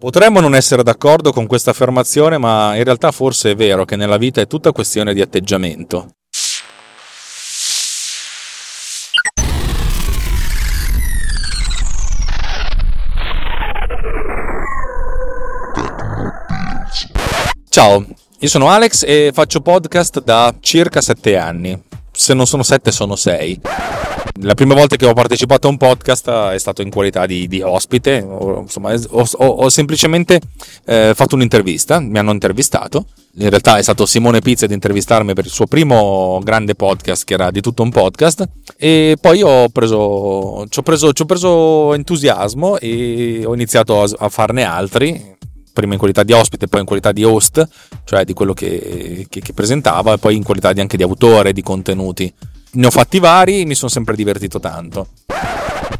Potremmo non essere d'accordo con questa affermazione, ma in realtà forse è vero che nella vita è tutta questione di atteggiamento. Ciao, io sono Alex e faccio podcast da circa sette anni. Se non sono sette, sono sei. La prima volta che ho partecipato a un podcast è stato in qualità di, di ospite, o, insomma, ho, ho, ho semplicemente eh, fatto un'intervista, mi hanno intervistato. In realtà è stato Simone Pizza ad intervistarmi per il suo primo grande podcast, che era di tutto un podcast, e poi ho preso, ci ho preso, ci ho preso entusiasmo e ho iniziato a, a farne altri prima in qualità di ospite, poi in qualità di host, cioè di quello che, che, che presentava, e poi in qualità di, anche di autore di contenuti. Ne ho fatti vari, mi sono sempre divertito tanto.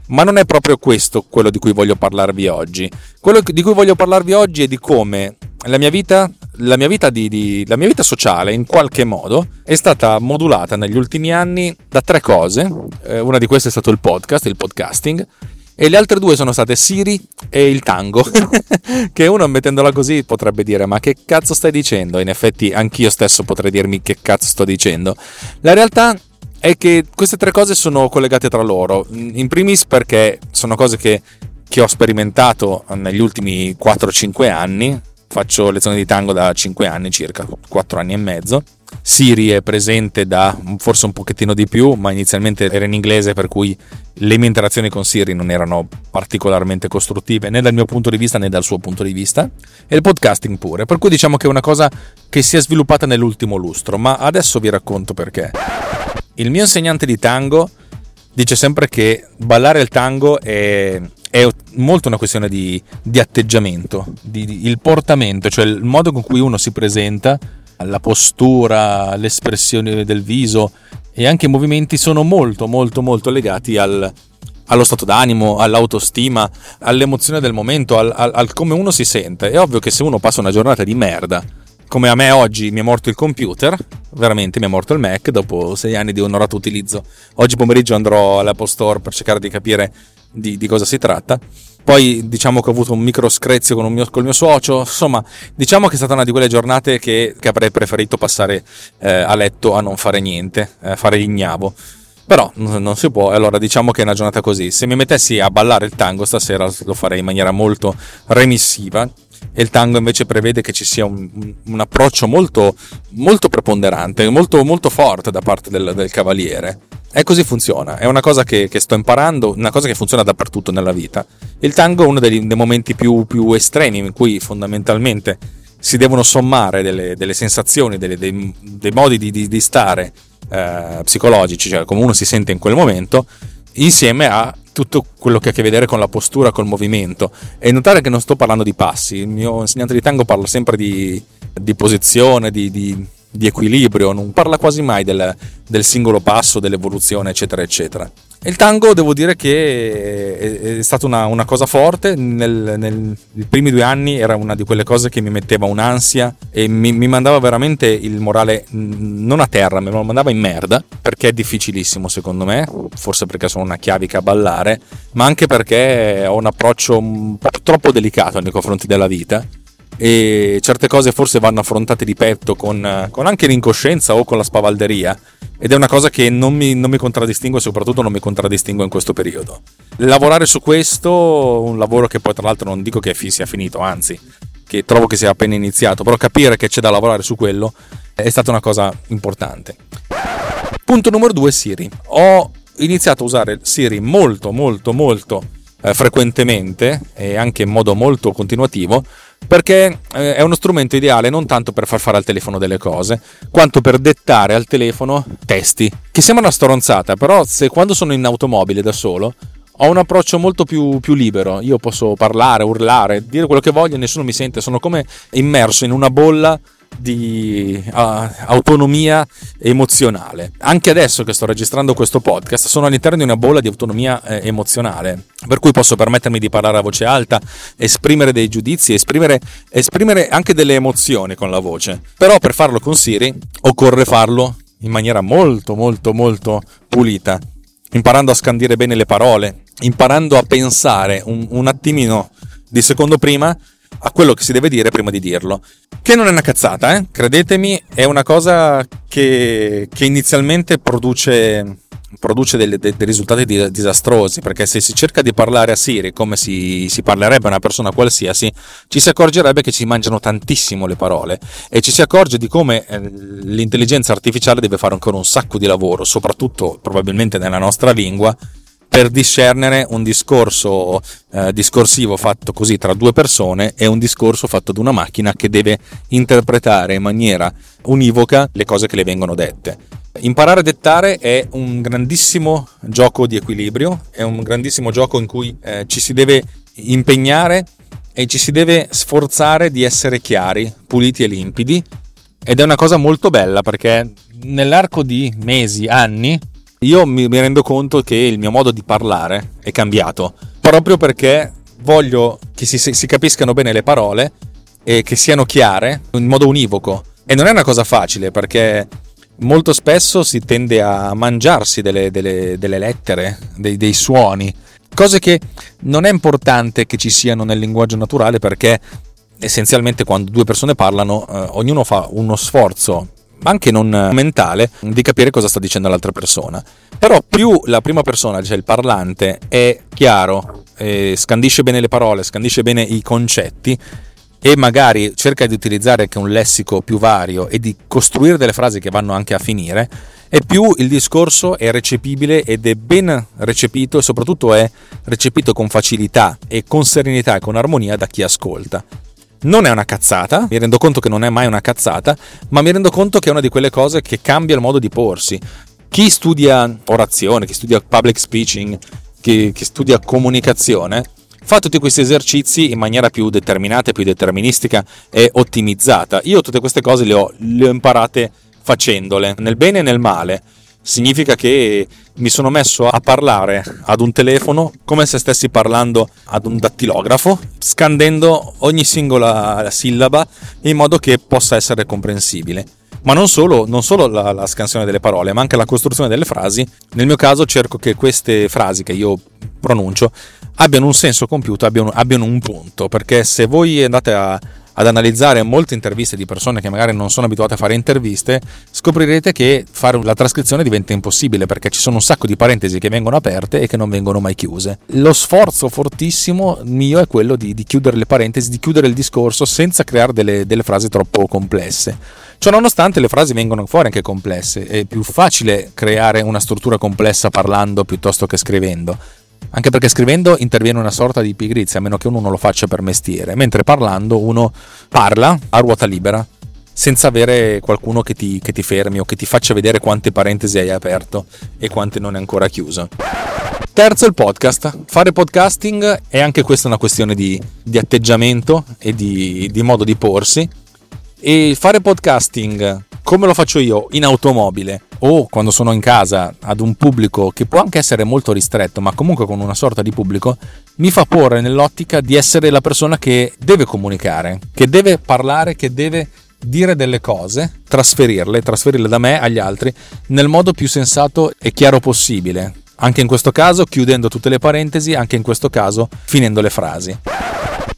Ma non è proprio questo quello di cui voglio parlarvi oggi. Quello di cui voglio parlarvi oggi è di come la mia vita, la mia vita, di, di, la mia vita sociale in qualche modo è stata modulata negli ultimi anni da tre cose. Eh, una di queste è stato il podcast, il podcasting, e le altre due sono state Siri e il tango, che uno mettendola così potrebbe dire ma che cazzo stai dicendo? In effetti anch'io stesso potrei dirmi che cazzo sto dicendo. La realtà è che queste tre cose sono collegate tra loro. In primis perché sono cose che, che ho sperimentato negli ultimi 4-5 anni, faccio lezioni di tango da 5 anni circa, 4 anni e mezzo. Siri è presente da forse un pochettino di più, ma inizialmente era in inglese per cui le mie interazioni con Siri non erano particolarmente costruttive né dal mio punto di vista né dal suo punto di vista e il podcasting pure, per cui diciamo che è una cosa che si è sviluppata nell'ultimo lustro, ma adesso vi racconto perché. Il mio insegnante di tango dice sempre che ballare il tango è è molto una questione di, di atteggiamento, di, di, il portamento, cioè il modo con cui uno si presenta, la postura, l'espressione del viso e anche i movimenti sono molto molto molto legati al, allo stato d'animo, all'autostima, all'emozione del momento, al, al, al, come uno si sente. È ovvio che se uno passa una giornata di merda, come a me oggi mi è morto il computer, veramente mi è morto il Mac dopo sei anni di onorato utilizzo. Oggi pomeriggio andrò all'Apple Store per cercare di capire di, di, cosa si tratta. Poi diciamo che ho avuto un micro screzio con, mio, con il mio socio, insomma diciamo che è stata una di quelle giornate che, che avrei preferito passare eh, a letto a non fare niente, a eh, fare l'ignavo. Però non si può, allora diciamo che è una giornata così. Se mi mettessi a ballare il tango stasera lo farei in maniera molto remissiva e il tango invece prevede che ci sia un, un approccio molto, molto preponderante, molto, molto forte da parte del, del cavaliere. E così funziona, è una cosa che, che, sto imparando, una cosa che funziona dappertutto nella vita. Il tango è uno dei, dei momenti più, più, estremi in cui fondamentalmente si devono sommare delle, delle sensazioni, delle, dei, dei, modi di, di, di stare eh, psicologici, cioè come uno si sente in quel momento, insieme a tutto quello che ha a che vedere con la postura, col movimento. E notare che non sto parlando di passi, il mio insegnante di tango parla sempre di, di posizione, di, di di equilibrio, non parla quasi mai del, del singolo passo, dell'evoluzione, eccetera, eccetera. Il tango devo dire che è, è stata una, una, cosa forte, nei primi due anni era una di quelle cose che mi metteva un'ansia e mi, mi, mandava veramente il morale non a terra, me lo mandava in merda, perché è difficilissimo secondo me, forse perché sono una chiavica a ballare, ma anche perché ho un approccio un po' troppo delicato nei confronti della vita e certe cose forse vanno affrontate di petto con, con anche l'incoscienza o con la spavalderia ed è una cosa che non mi, non mi contraddistingue e soprattutto non mi contraddistingue in questo periodo. Lavorare su questo, un lavoro che poi tra l'altro non dico che sia finito, anzi che trovo che sia appena iniziato, però capire che c'è da lavorare su quello è stata una cosa importante. Punto numero due, Siri. Ho iniziato a usare Siri molto molto molto eh, frequentemente e anche in modo molto continuativo perché eh, è uno strumento ideale non tanto per far fare al telefono delle cose, quanto per dettare al telefono testi, che sembra una stronzata, però se quando sono in automobile da solo ho un approccio molto più, più, libero, io posso parlare, urlare, dire quello che voglio, nessuno mi sente, sono come immerso in una bolla di uh, autonomia emozionale. Anche adesso che sto registrando questo podcast sono all'interno di una bolla di autonomia eh, emozionale, per cui posso permettermi di parlare a voce alta, esprimere dei giudizi, esprimere, esprimere anche delle emozioni con la voce. Però per farlo con Siri occorre farlo in maniera molto molto molto pulita, imparando a scandire bene le parole, imparando a pensare un, un attimino di secondo prima a quello che si deve dire prima di dirlo. Che non è una cazzata, eh? credetemi, è una cosa che, che inizialmente produce produce dei, dei, dei risultati disastrosi perché se si cerca di parlare a Siri come si, si, parlerebbe a una persona qualsiasi ci si accorgerebbe che ci mangiano tantissimo le parole e ci si accorge di come eh, l'intelligenza artificiale deve fare ancora un sacco di lavoro soprattutto probabilmente nella nostra lingua per discernere un discorso eh, discorsivo fatto così tra due persone e un discorso fatto da una macchina che deve interpretare in maniera univoca le cose che le vengono dette. Imparare a dettare è un grandissimo gioco di equilibrio, è un grandissimo gioco in cui eh, ci si deve impegnare e ci si deve sforzare di essere chiari, puliti e limpidi ed è una cosa molto bella perché nell'arco di mesi, anni, io mi, mi rendo conto che il mio modo di parlare è cambiato proprio perché voglio che si, si capiscano bene le parole e che siano chiare in modo univoco. E non è una cosa facile perché molto spesso si tende a mangiarsi delle, delle, delle lettere, dei, dei, suoni, cose che non è importante che ci siano nel linguaggio naturale perché essenzialmente quando due persone parlano eh, ognuno fa uno sforzo anche non mentale, di capire cosa sta dicendo l'altra persona. Però più la prima persona, cioè il parlante, è chiaro, eh, scandisce bene le parole, scandisce bene i concetti e magari cerca di utilizzare anche un lessico più vario e di costruire delle frasi che vanno anche a finire, e più il discorso è recepibile ed è ben recepito e soprattutto è recepito con facilità e con serenità e con armonia da chi ascolta. Non è una cazzata, mi rendo conto che non è mai una cazzata, ma mi rendo conto che è una di quelle cose che cambia il modo di porsi. Chi studia orazione, chi studia public speaking, chi, chi studia comunicazione, fa tutti questi esercizi in maniera più determinata, più deterministica e ottimizzata. Io tutte queste cose le ho, le ho imparate facendole, nel bene e nel male significa che mi sono messo a parlare ad un telefono come se stessi parlando ad un dattilografo, scandendo ogni singola sillaba in modo che possa essere comprensibile. Ma non solo, non solo la, la, scansione delle parole, ma anche la costruzione delle frasi. Nel mio caso cerco che queste frasi che io pronuncio abbiano un senso compiuto, abbiano, abbiano un punto, perché se voi andate a, ad analizzare molte interviste di persone che magari non sono abituate a fare interviste, scoprirete che fare la trascrizione diventa impossibile perché ci sono un sacco di parentesi che vengono aperte e che non vengono mai chiuse. Lo sforzo fortissimo mio è quello di, di chiudere le parentesi, di chiudere il discorso senza creare delle, delle frasi troppo complesse. Ciò nonostante le frasi vengono fuori anche complesse, è più facile creare una struttura complessa parlando piuttosto che scrivendo anche perché scrivendo interviene una sorta di pigrizia, a meno che uno non lo faccia per mestiere, mentre parlando uno parla a ruota libera, senza avere qualcuno che ti, che ti fermi o che ti faccia vedere quante parentesi hai aperto e quante non hai ancora chiuso. Terzo, il podcast. Fare podcasting è anche questa una questione di, di atteggiamento e di, di modo di porsi. E fare podcasting come lo faccio io in automobile o quando sono in casa ad un pubblico che può anche essere molto ristretto, ma comunque con una sorta di pubblico, mi fa porre nell'ottica di essere la persona che deve comunicare, che deve parlare, che deve dire delle cose, trasferirle, trasferirle da me agli altri nel modo più sensato e chiaro possibile. Anche in questo caso chiudendo tutte le parentesi, anche in questo caso finendo le frasi.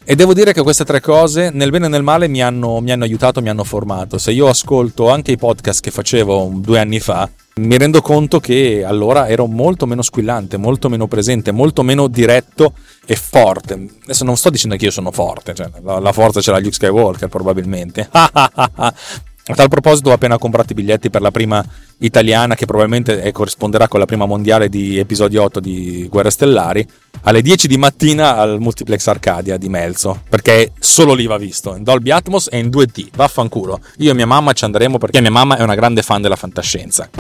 E devo dire che queste tre cose, nel bene e nel male, mi hanno, mi hanno, aiutato, mi hanno formato. Se io ascolto anche i podcast che facevo due anni fa, mi rendo conto che allora ero molto meno squillante, molto meno presente, molto meno diretto e forte. Adesso non sto dicendo che io sono forte, cioè la, la forza ce l'ha Luke Skywalker probabilmente. A tal proposito ho appena comprato i biglietti per la prima italiana che probabilmente corrisponderà con la prima mondiale di episodio 8 di Guerre Stellari alle 10 di mattina al multiplex Arcadia di Melzo perché solo lì va visto in Dolby Atmos e in 2D vaffanculo. Io e mia mamma ci andremo perché mia mamma è una grande fan della fantascienza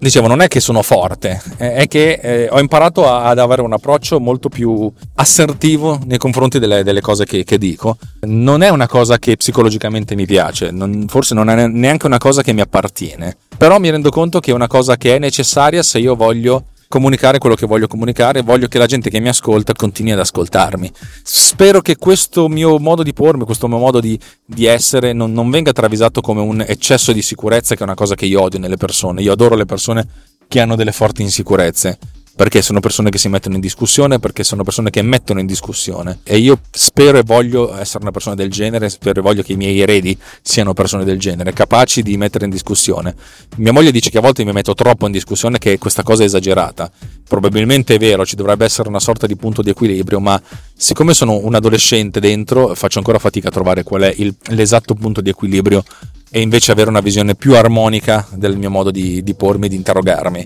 dicevo, non è che sono forte, è che eh, ho imparato ad avere un approccio molto più assertivo nei confronti delle, delle cose che, che, dico. Non è una cosa che psicologicamente mi piace, non, forse non è neanche una cosa che mi appartiene, però mi rendo conto che è una cosa che è necessaria se io voglio comunicare quello che voglio comunicare, voglio che la gente che mi ascolta continui ad ascoltarmi. Spero che questo mio modo di pormi, questo mio modo di, di essere non, non, venga travisato come un eccesso di sicurezza, che è una cosa che io odio nelle persone. Io adoro le persone che hanno delle forti insicurezze perché sono persone che si mettono in discussione, perché sono persone che mettono in discussione e io spero e voglio essere una persona del genere, spero e voglio che i miei eredi siano persone del genere, capaci di mettere in discussione. Mia moglie dice che a volte mi metto troppo in discussione, che questa cosa è esagerata. Probabilmente è vero, ci dovrebbe essere una sorta di punto di equilibrio, ma siccome sono un adolescente dentro, faccio ancora fatica a trovare qual è il, l'esatto punto di equilibrio e invece avere una visione più armonica del mio modo di, di pormi e di interrogarmi.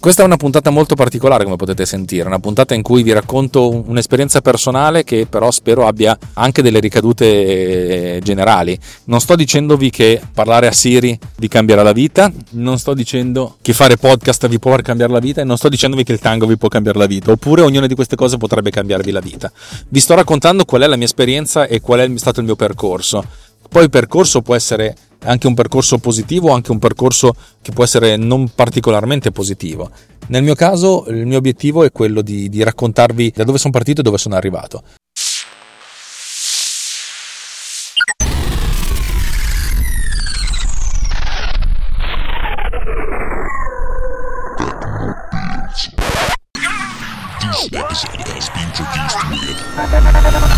Questa è una puntata molto particolare, come potete sentire, una puntata in cui vi racconto un'esperienza personale che però spero abbia anche delle ricadute eh, generali. Non sto dicendovi che parlare a Siri vi cambierà la vita, non sto dicendo che fare podcast vi può cambiare la vita e non sto dicendovi che il tango vi può cambiare la vita, oppure ognuna di queste cose potrebbe cambiarvi la vita. Vi sto raccontando qual è la mia esperienza e qual è stato il mio percorso. Poi il percorso può essere anche un percorso positivo anche un percorso che può essere non particolarmente positivo. Nel mio caso il mio obiettivo è quello di, di raccontarvi da dove sono partito e dove sono arrivato. This episode has been produced with